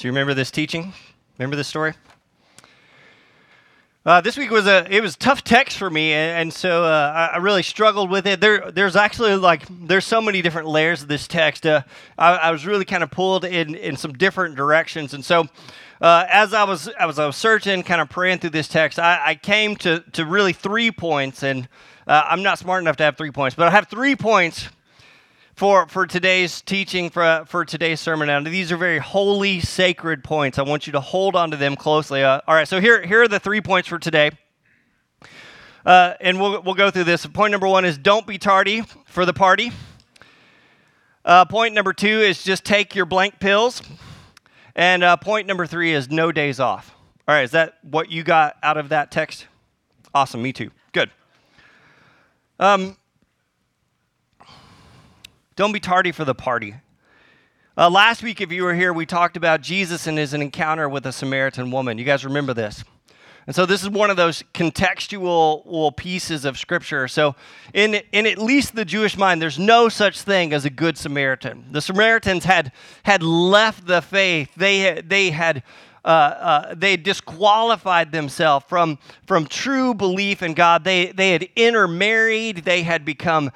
So you remember this teaching? Remember this story? Uh, this week was a it was tough text for me, and, and so uh, I, I, really struggled with it. There, there's actually like there's so many different layers of this text. Uh, I, I, was really kind of pulled in in some different directions, and so uh, as I was as I was searching, kind of praying through this text, I, I came to to really three points, and uh, I'm not smart enough to have three points, but I have three points for, for today's teaching, for, for today's sermon. Now, these are very holy, sacred points. I want you to hold on to them closely. Uh, all right, so here, here are the three points for today. Uh, and we'll, we'll go through this. Point number one is don't be tardy for the party. Uh, point number two is just take your blank pills. And uh, point number three is no days off. All right, is that what you got out of that text? Awesome, me too. Good. Um, don't be tardy for the party. Uh, last week, if you were here, we talked about Jesus and his encounter with a Samaritan woman. You guys remember this? And so this is one of those contextual pieces of scripture. So in, in at least the Jewish mind, there's no such thing as a good Samaritan. The Samaritans had, had left the faith. They, they had uh, uh, they disqualified themselves from, from true belief in God. They, they had intermarried. They had become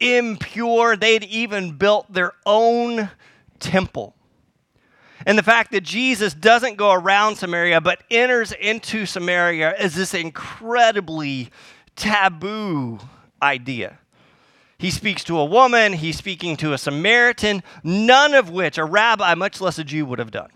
impure. They'd even built their own temple. And the fact that Jesus doesn't go around Samaria but enters into Samaria is this incredibly taboo idea. He speaks to a woman, he's speaking to a Samaritan, none of which a rabbi, much less a Jew, would have done.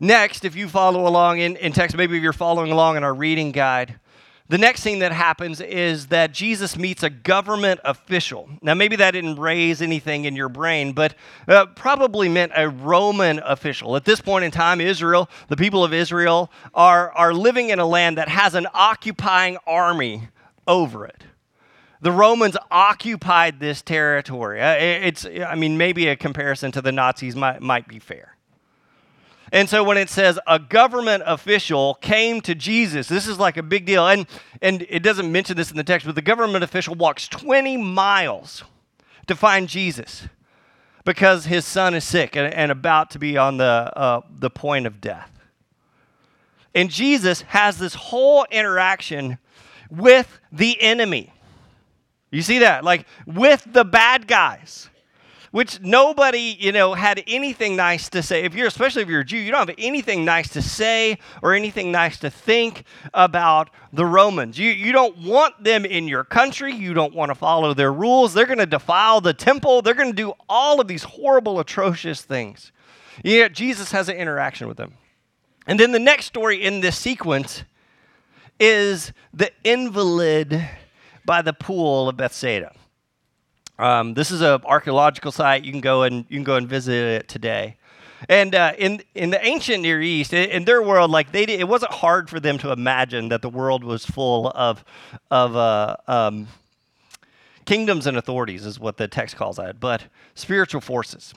Next, if you follow along in, in text, maybe if you're following along in our reading guide, the next thing that happens is that Jesus meets a government official. Now, maybe that didn't raise anything in your brain, but uh, probably meant a Roman official. At this point in time, Israel, the people of Israel, are, are living in a land that has an occupying army over it. The Romans occupied this territory. Uh, it's, I mean, maybe a comparison to the Nazis might, might be fair. And so when it says a government official came to Jesus, this is like a big deal. And, and it doesn't mention this in the text, but the government official walks 20 miles to find Jesus because his son is sick and, and about to be on the, uh, the point of death. And Jesus has this whole interaction with the enemy. You see that? Like with the bad guys which nobody, you know, had anything nice to say. If you're, especially if you're a Jew, you don't have anything nice to say or anything nice to think about the Romans. You, you don't want them in your country. You don't want to follow their rules. They're going to defile the temple. They're going to do all of these horrible, atrocious things. Yet Jesus has an interaction with them. And then the next story in this sequence is the invalid by the pool of Bethsaida. Um, this is an archaeological site. You can go and you can go and visit it today. And uh, in in the ancient Near East, in their world, like they, did, it wasn't hard for them to imagine that the world was full of of uh, um, kingdoms and authorities, is what the text calls it, but spiritual forces.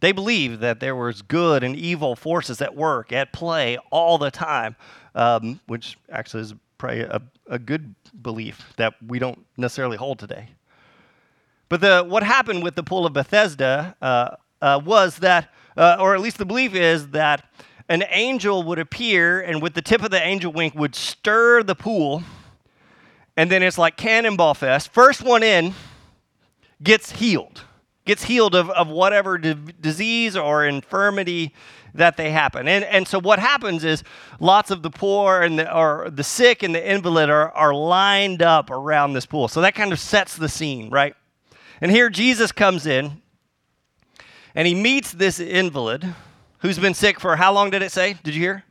They believed that there was good and evil forces at work, at play all the time, um, which actually is probably a, a good belief that we don't necessarily hold today. But the, what happened with the pool of Bethesda uh, uh, was that, uh, or at least the belief is that an angel would appear and with the tip of the angel wing would stir the pool. And then it's like Cannonball Fest. First one in gets healed, gets healed of, of whatever disease or infirmity that they happen. And, and so what happens is lots of the poor and the, or the sick and the invalid are, are lined up around this pool. So that kind of sets the scene, right? And here Jesus comes in and he meets this invalid who's been sick for how long did it say? Did you hear?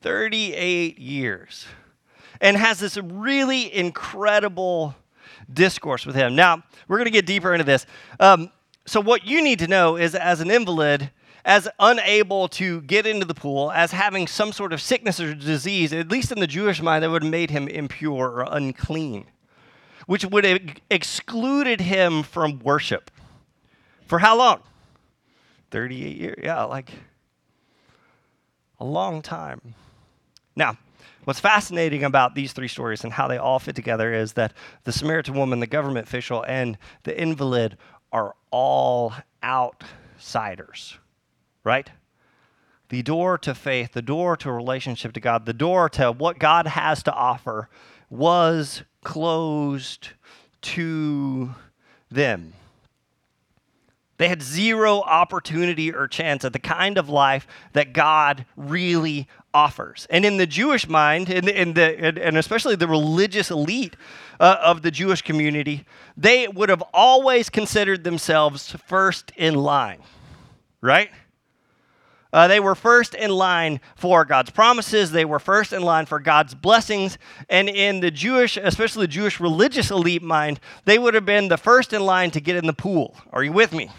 38 years. And has this really incredible discourse with him. Now, we're going to get deeper into this. Um, so, what you need to know is as an invalid, as unable to get into the pool, as having some sort of sickness or disease, at least in the Jewish mind, that would have made him impure or unclean which would have excluded him from worship. For how long? 38 years. Yeah, like a long time. Now, what's fascinating about these three stories and how they all fit together is that the Samaritan woman, the government official, and the invalid are all out outsiders, right? The door to faith, the door to relationship to God, the door to what God has to offer was closed to them. They had zero opportunity or chance at the kind of life that God really offers. And in the Jewish mind, in the, in the, and especially the religious elite uh, of the Jewish community, they would have always considered themselves first in line, right? Uh, they were first in line for God's promises. They were first in line for God's blessings. And in the Jewish, especially the Jewish religious elite mind, they would have been the first in line to get in the pool. Are you with me?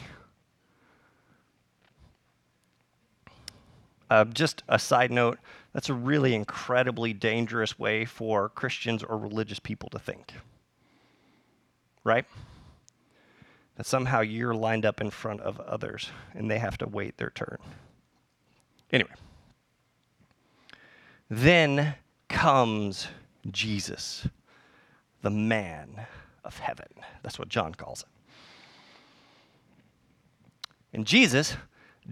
Uh, just a side note that's a really incredibly dangerous way for Christians or religious people to think. Right? That somehow you're lined up in front of others and they have to wait their turn. Anyway, then comes Jesus, the man of heaven. That's what John calls it. And Jesus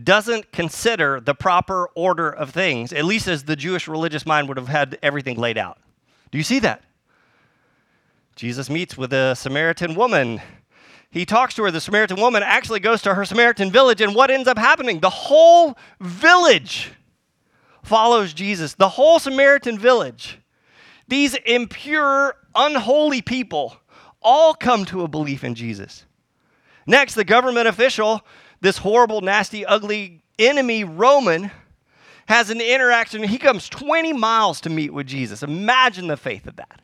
doesn't consider the proper order of things, at least as the Jewish religious mind would have had everything laid out. Do you see that? Jesus meets with a Samaritan woman. He talks to her. The Samaritan woman actually goes to her Samaritan village, and what ends up happening? The whole village follows Jesus. The whole Samaritan village. These impure, unholy people all come to a belief in Jesus. Next, the government official this horrible, nasty, ugly enemy, Roman, has an interaction. He comes 20 miles to meet with Jesus. Imagine the faith of that.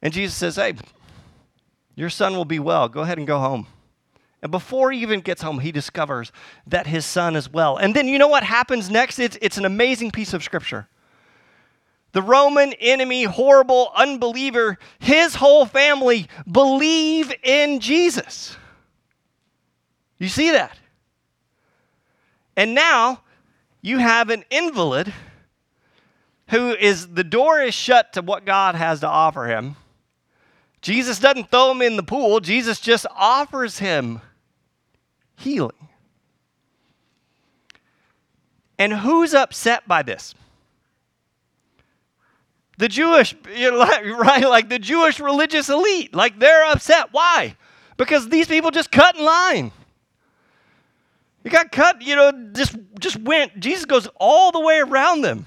And Jesus says, Hey, your son will be well. Go ahead and go home. And before he even gets home, he discovers that his son is well. And then you know what happens next? It's, it's an amazing piece of scripture. The Roman enemy, horrible unbeliever, his whole family believe in Jesus. You see that? And now you have an invalid who is the door is shut to what God has to offer him. Jesus doesn't throw him in the pool, Jesus just offers him healing. And who's upset by this? The Jewish, right? Like the Jewish religious elite. Like they're upset. Why? Because these people just cut in line. You got cut, you know, just just went. Jesus goes all the way around them.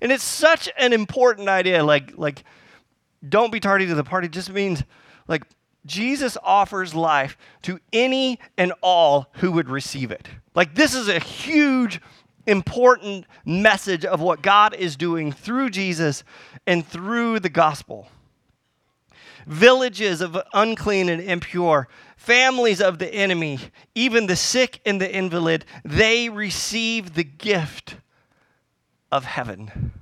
And it's such an important idea. Like, like, don't be tardy to the party just means like Jesus offers life to any and all who would receive it. Like, this is a huge, important message of what God is doing through Jesus and through the gospel. Villages of unclean and impure families of the enemy, even the sick and the invalid, they receive the gift of heaven.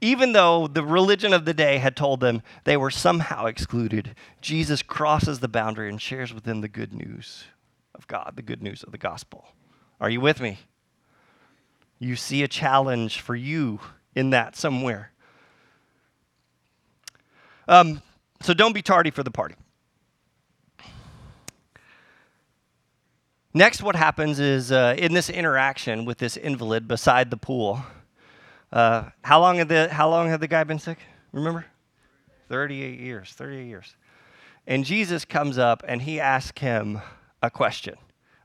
Even though the religion of the day had told them they were somehow excluded, Jesus crosses the boundary and shares with them the good news of God, the good news of the gospel. Are you with me? You see a challenge for you in that somewhere. Um, so don't be tardy for the party. Next, what happens is uh, in this interaction with this invalid beside the pool, uh, how, long had the, how long had the guy been sick? Remember? 38 years, 38 years. And Jesus comes up and he asks him a question.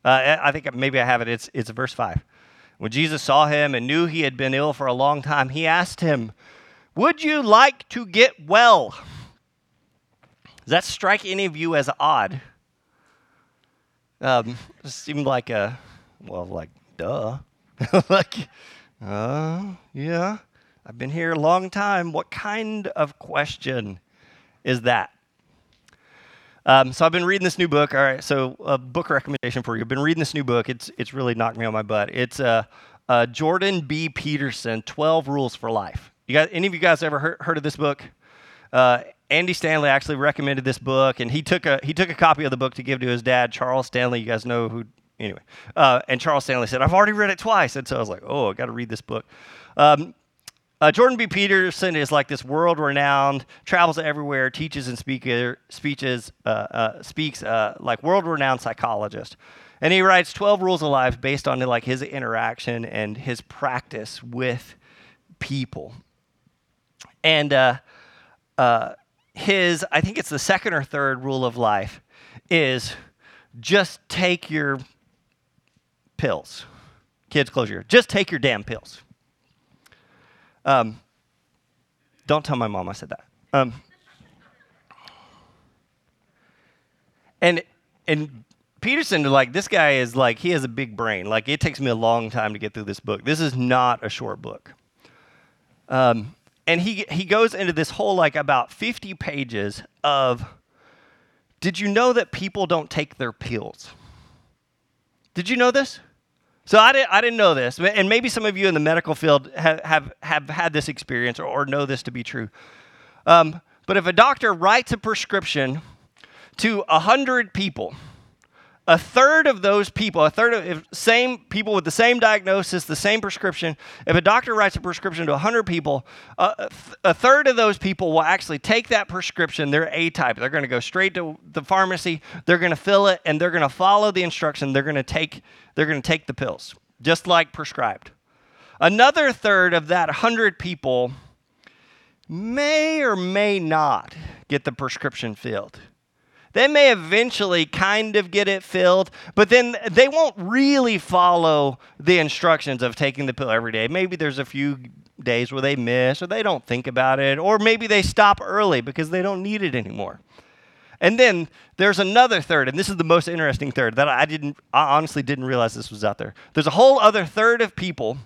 Uh, I think maybe I have it, it's, it's verse 5. When Jesus saw him and knew he had been ill for a long time, he asked him, Would you like to get well? Does that strike any of you as odd? Um, seemed like a, well, like, duh. like, uh, yeah, I've been here a long time. What kind of question is that? Um, so I've been reading this new book. All right, so a book recommendation for you. I've been reading this new book. It's it's really knocked me on my butt. It's uh, uh, Jordan B. Peterson, Twelve Rules for Life. You guys, any of you guys ever heard, heard of this book? Uh, Andy Stanley actually recommended this book, and he took a he took a copy of the book to give to his dad, Charles Stanley. You guys know who anyway. Uh, and Charles Stanley said, "I've already read it twice," and so I was like, "Oh, I got to read this book." Um, uh, Jordan B. Peterson is like this world-renowned, travels everywhere, teaches and speaker, speeches, uh, uh, speaks uh, like world-renowned psychologist. And he writes 12 rules of life based on like his interaction and his practice with people. And uh, his, I think it's the second or third rule of life, is just take your pills. Kids, close your. Just take your damn pills. Um, don't tell my mom I said that. Um, and and Peterson, like this guy is like he has a big brain. Like it takes me a long time to get through this book. This is not a short book. Um, and he he goes into this whole like about 50 pages of did you know that people don't take their pills? Did you know this? So I didn't, I didn't know this, and maybe some of you in the medical field have, have, have had this experience or, or know this to be true. Um, but if a doctor writes a prescription to 100 people, a third of those people, a third of same people with the same diagnosis, the same prescription, if a doctor writes a prescription to 100 people, uh, a third of those people will actually take that prescription. They're A type. They're going to go straight to the pharmacy. They're going to fill it, and they're going to follow the instruction. They're going to take. They're going to take the pills, just like prescribed. Another third of that 100 people may or may not get the prescription filled. They may eventually kind of get it filled, but then they won't really follow the instructions of taking the pill every day. Maybe there's a few days where they miss or they don't think about it, or maybe they stop early because they don't need it anymore. And then there's another third, and this is the most interesting third that I didn't I honestly didn't realize this was out there. There's a whole other third of people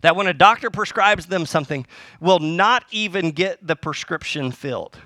that when a doctor prescribes them something will not even get the prescription filled.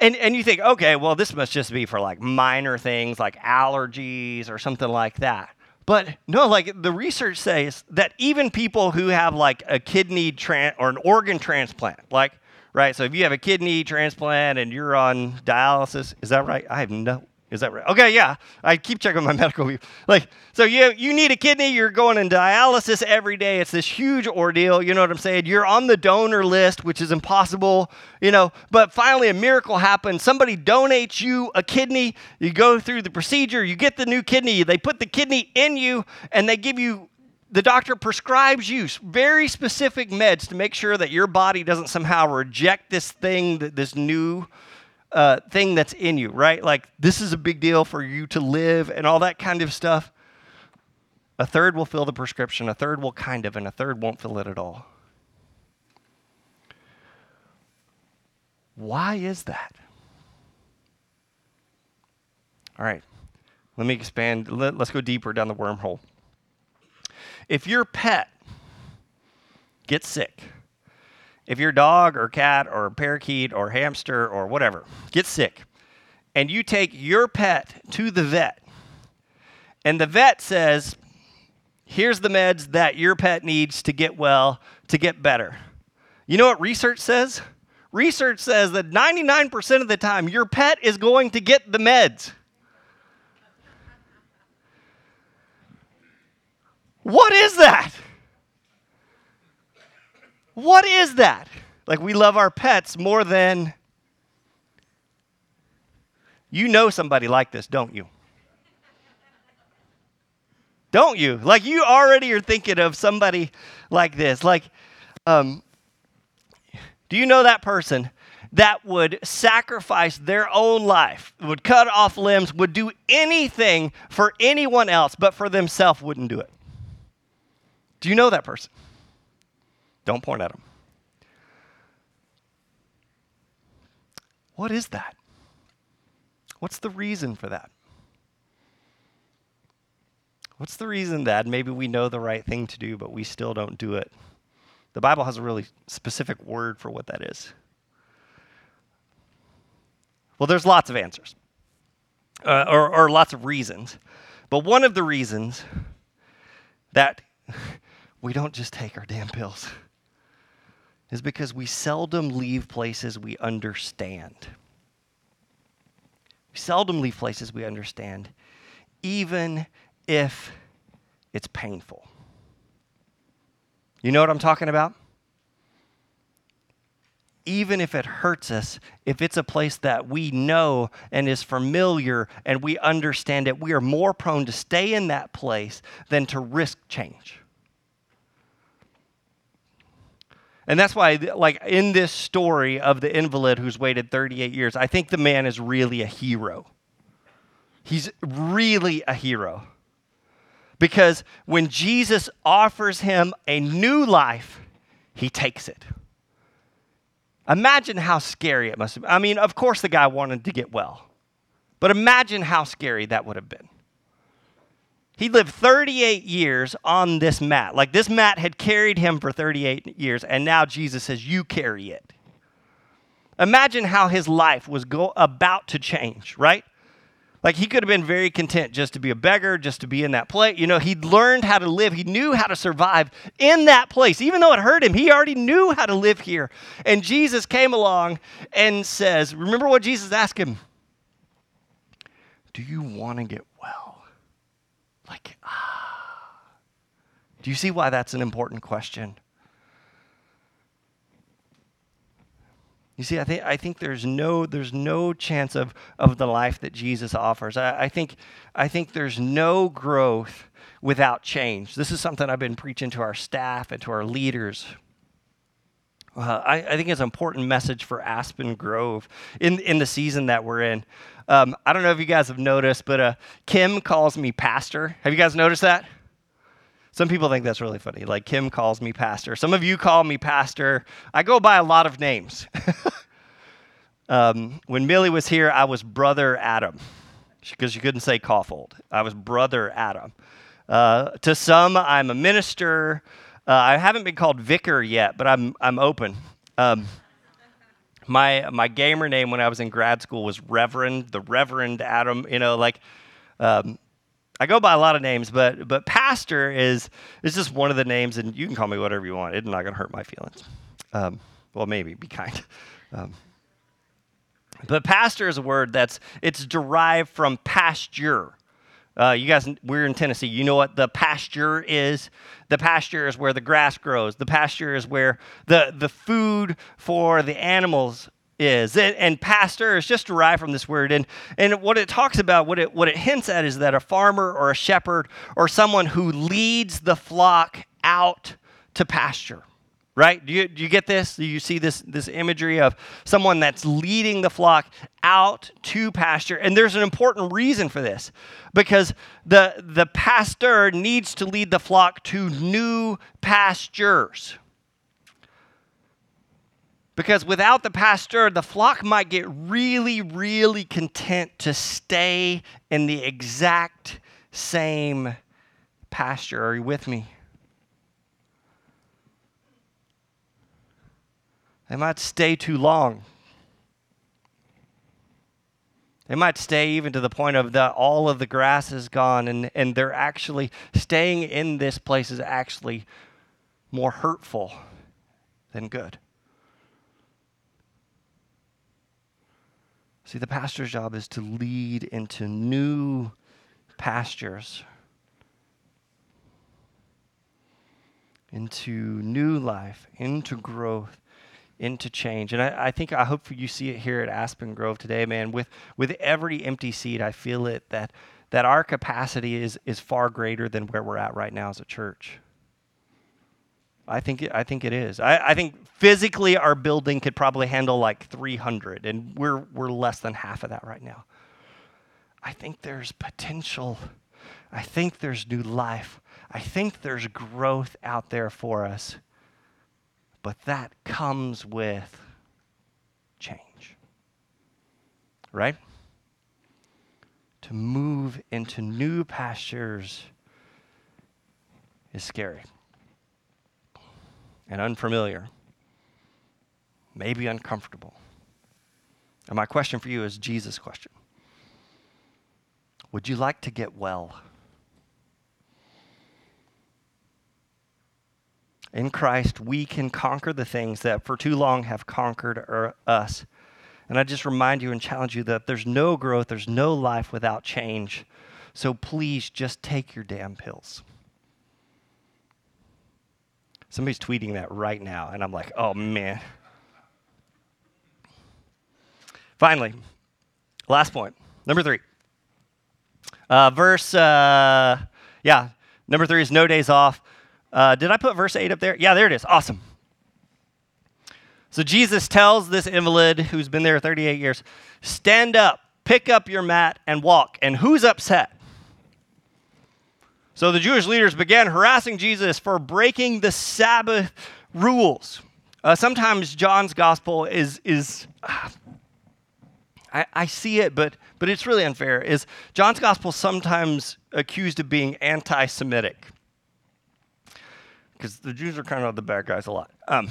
And, and you think, okay, well, this must just be for like minor things like allergies or something like that. But no, like the research says that even people who have like a kidney tran- or an organ transplant, like, right? So if you have a kidney transplant and you're on dialysis, is that right? I have no is that right? Okay, yeah. I keep checking my medical. Like, so you you need a kidney, you're going in dialysis every day. It's this huge ordeal. You know what I'm saying? You're on the donor list, which is impossible, you know. But finally, a miracle happens. Somebody donates you a kidney. You go through the procedure, you get the new kidney. They put the kidney in you, and they give you the doctor prescribes you very specific meds to make sure that your body doesn't somehow reject this thing, this new uh, thing that's in you, right? Like, this is a big deal for you to live and all that kind of stuff. A third will fill the prescription, a third will kind of, and a third won't fill it at all. Why is that? All right, let me expand. Let, us go deeper down the wormhole. If your pet gets sick, if your dog or cat or parakeet or hamster or whatever gets sick and you take your pet to the vet and the vet says, here's the meds that your pet needs to get well, to get better. You know what research says? Research says that 99% of the time your pet is going to get the meds. What is that? What is that? Like we love our pets more than. You know somebody like this, don't you? Don't you? Like you already are thinking of somebody like this. Like, um, do you know that person that would sacrifice their own life, would cut off limbs, would do anything for anyone else, but for themselves wouldn't do it? Do you know that person? Don't point at them. What is that? What's the reason for that? What's the reason that maybe we know the right thing to do, but we still don't do it? The Bible has a really specific word for what that is. Well, there's lots of answers, uh, or, or lots of reasons. But one of the reasons that we don't just take our damn pills is because we seldom leave places we understand. We seldom leave places we understand, even if it's painful. You know what I'm talking about? even if it hurts us, if it's a place that we know and is familiar and we understand it, we are more prone to stay in that place than to risk change. And that's why, like, in this story of the invalid who's waited 38 years, I think the man is really a hero. He's really a hero. Because when Jesus offers him a new life, he takes it. Imagine how scary it must have been. I mean, of course, the guy wanted to get well, but imagine how scary that would have been. He lived 38 years on this mat. Like this mat had carried him for 38 years, and now Jesus says, You carry it. Imagine how his life was go- about to change, right? Like he could have been very content just to be a beggar, just to be in that place. You know, he'd learned how to live. He knew how to survive in that place. Even though it hurt him, he already knew how to live here. And Jesus came along and says, Remember what Jesus asked him? Do you want to get? Like, ah. Do you see why that's an important question? You see, I think, I think there's, no, there's no chance of, of the life that Jesus offers. I, I, think, I think there's no growth without change. This is something I've been preaching to our staff and to our leaders. Uh, I, I, think it's an important message for Aspen Grove in, in the season that we're in. Um, I don't know if you guys have noticed, but uh, Kim calls me pastor. Have you guys noticed that? Some people think that's really funny. Like Kim calls me pastor. Some of you call me pastor. I go by a lot of names. um, when Millie was here, I was brother Adam because she couldn't say Kaufhold. I was brother Adam. Uh, to some, I'm a minister. Uh, I haven't been called vicar yet, but I'm I'm open. Um, my my gamer name when I was in grad school was Reverend, the Reverend Adam. You know, like um, I go by a lot of names, but but pastor is is just one of the names, and you can call me whatever you want. It's not going to hurt my feelings. Um, well, maybe be kind. Um, but pastor is a word that's it's derived from pasture. Uh, you guys, we're in Tennessee. You know what the pasture is? The pasture is where the grass grows. The pasture is where the the food for the animals is. And, and, pastor is just derived from this word. And, and what it talks about, what it, what it hints at, is that a farmer or a shepherd or someone who leads the flock out to pasture. Right? Do you, do you get this? Do you see this, this imagery of someone that's leading the flock out to pasture? And there's an important reason for this because the, the pastor needs to lead the flock to new pastures. Because without the pastor, the flock might get really, really content to stay in the exact same pasture. Are you with me? They might stay too long. They might stay even to the point of the all of the grass is gone, and, and they're actually staying in this place is actually more hurtful than good. See, the pastor's job is to lead into new pastures, into new life, into growth, into change. And I, I, think, I hope you see it here at Aspen Grove today, man. With, with every empty seat, I feel it that, that our capacity is, is far greater than where we're at right now as a church. I think it, I think it is. I, I think physically our building could probably handle like 300, and we're we're less than half of that right now. I think there's potential. I think there's new life. I think there's growth out there for us. But that comes with change. Right? To move into new pastures is scary and unfamiliar, maybe uncomfortable. And my question for you is Jesus' question Would you like to get well? In Christ, we can conquer the things that for too long have conquered us. And I just remind you and challenge you that there's no growth, there's no life without change. So please just take your damn pills. Somebody's tweeting that right now, and I'm like, oh man. Finally, last point, number three. Uh, verse, uh, yeah, number three is no days off. Uh, did I put verse 8 up there? Yeah, there it is. Awesome. So Jesus tells this invalid who's been there 38 years, stand up, pick up your mat, and walk. And who's upset? So the Jewish leaders began harassing Jesus for breaking the Sabbath rules. Uh, sometimes John's gospel is, is I, I see it, but, but it's really unfair, is John's gospel sometimes accused of being anti Semitic. Because the Jews are kind of the bad guys a lot. Um,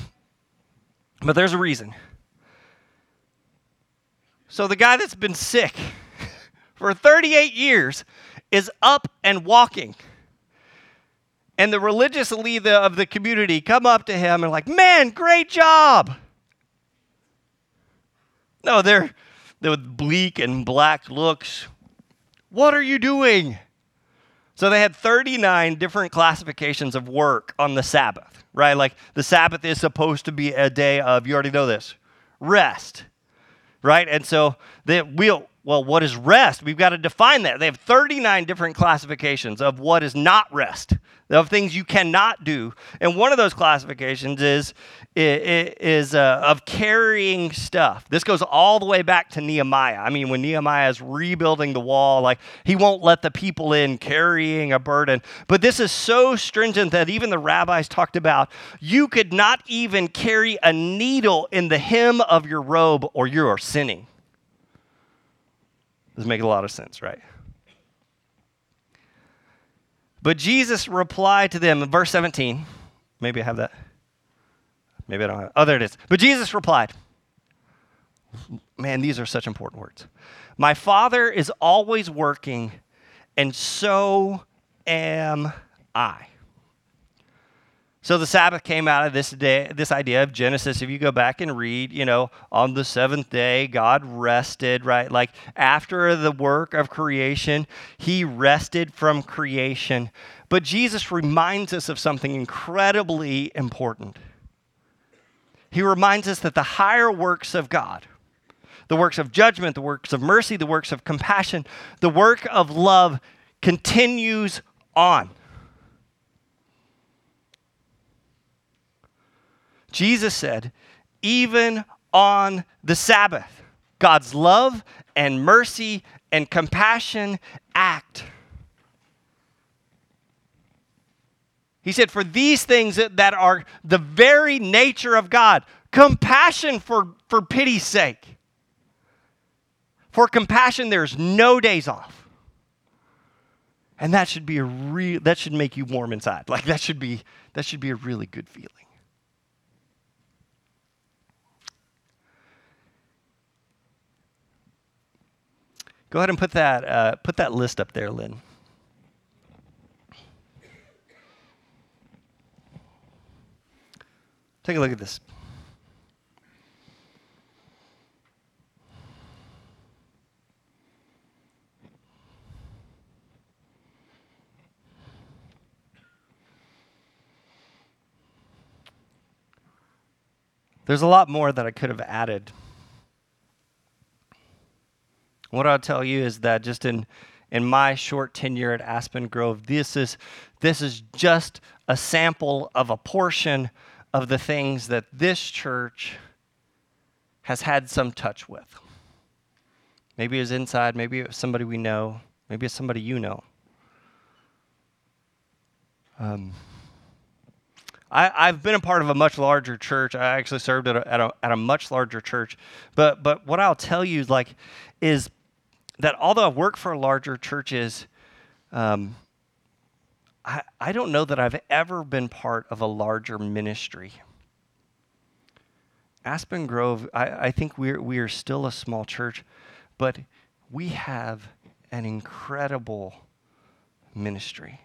but there's a reason. So the guy that's been sick for 38 years is up and walking. And the religious leader of the community come up to him and like, "Man, great job." No, they're they're with bleak and black looks. What are you doing? So they had 39 different classifications of work on the Sabbath, right? Like the Sabbath is supposed to be a day of, you already know this, rest, right? And so they, we'll, well, what is rest? We've got to define that. They have 39 different classifications of what is not rest, of things you cannot do. And one of those classifications is, is uh, of carrying stuff. This goes all the way back to Nehemiah. I mean, when Nehemiah is rebuilding the wall, like he won't let the people in carrying a burden. But this is so stringent that even the rabbis talked about you could not even carry a needle in the hem of your robe or you are sinning. This makes a lot of sense, right? But Jesus replied to them in verse 17. Maybe I have that. Maybe I don't have. Oh, there it is. But Jesus replied. Man, these are such important words. My Father is always working, and so am I. So the Sabbath came out of this day, this idea of Genesis. If you go back and read, you know, on the seventh day, God rested, right? Like after the work of creation, he rested from creation. But Jesus reminds us of something incredibly important. He reminds us that the higher works of God, the works of judgment, the works of mercy, the works of compassion, the work of love continues on. Jesus said, even on the Sabbath, God's love and mercy and compassion act. He said, For these things that are the very nature of God, compassion for, for pity's sake. For compassion, there's no days off. And that should be a real that should make you warm inside. Like that should be that should be a really good feeling. Go ahead and put that, uh, put that list up there, Lynn. Take a look at this. There's a lot more that I could have added. What I'll tell you is that just in in my short tenure at Aspen Grove, this is this is just a sample of a portion of the things that this church has had some touch with. Maybe it's inside, maybe it's somebody we know, maybe it's somebody you know. Um, I, have been a part of a much larger church. I actually served at a, at a, at a much larger church. But, but what I'll tell you like, is that although I've worked for larger churches, um, I, I don't know that I've ever been part of a larger ministry. Aspen Grove, I, I think we're, we are still a small church, but we have an incredible ministry.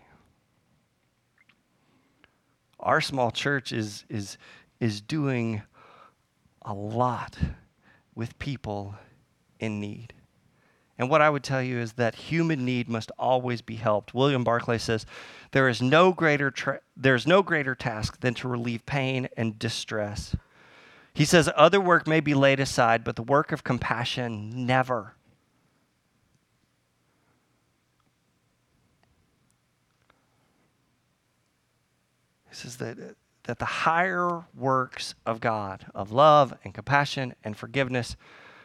Our small church is, is, is doing a lot with people in need. And what I would tell you is that human need must always be helped. William Barclay says, there is no greater tra- there's no greater task than to relieve pain and distress. He says, Other work may be laid aside, but the work of compassion never. He says that, that the higher works of God, of love and compassion and forgiveness,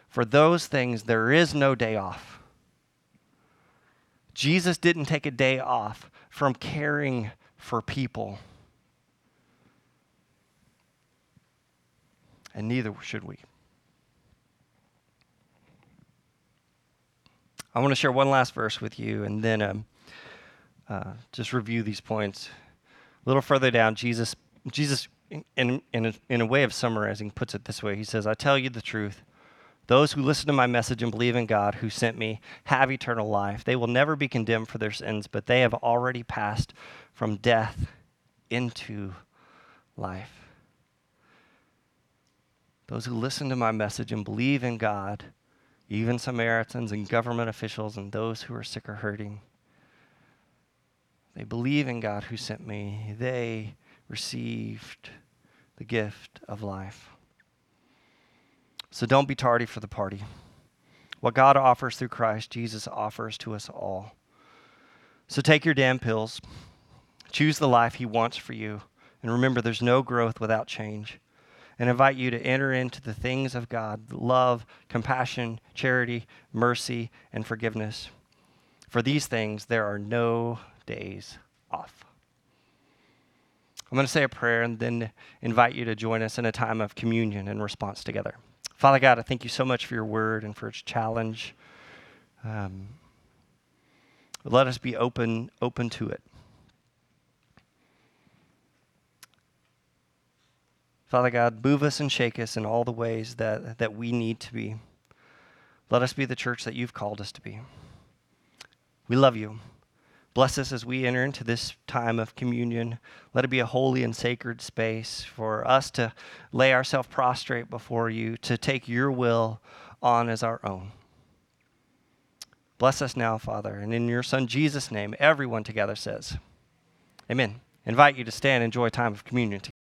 for those things there is no day off. Jesus didn't take a day off from caring for people. And neither should we. I want to share one last verse with you and then um, uh, just review these points. A little further down, Jesus, Jesus in, in, a, in a way of summarizing, puts it this way He says, I tell you the truth. Those who listen to my message and believe in God who sent me have eternal life. They will never be condemned for their sins, but they have already passed from death into life. Those who listen to my message and believe in God, even Samaritans and government officials and those who are sick or hurting, they believe in God who sent me. They received the gift of life. So don't be tardy for the party. What God offers through Christ, Jesus offers to us all. So take your damn pills, choose the life He wants for you, and remember there's no growth without change. And invite you to enter into the things of God love, compassion, charity, mercy, and forgiveness. For these things, there are no days off. I'm going to say a prayer and then invite you to join us in a time of communion and response together. Father God, I thank you so much for your word and for its challenge. Um, let us be open, open to it. Father God, move us and shake us in all the ways that, that we need to be. Let us be the church that you've called us to be. We love you. Bless us as we enter into this time of communion. Let it be a holy and sacred space for us to lay ourselves prostrate before you, to take your will on as our own. Bless us now, Father. And in your Son Jesus' name, everyone together says, Amen. invite you to stand and enjoy a time of communion together.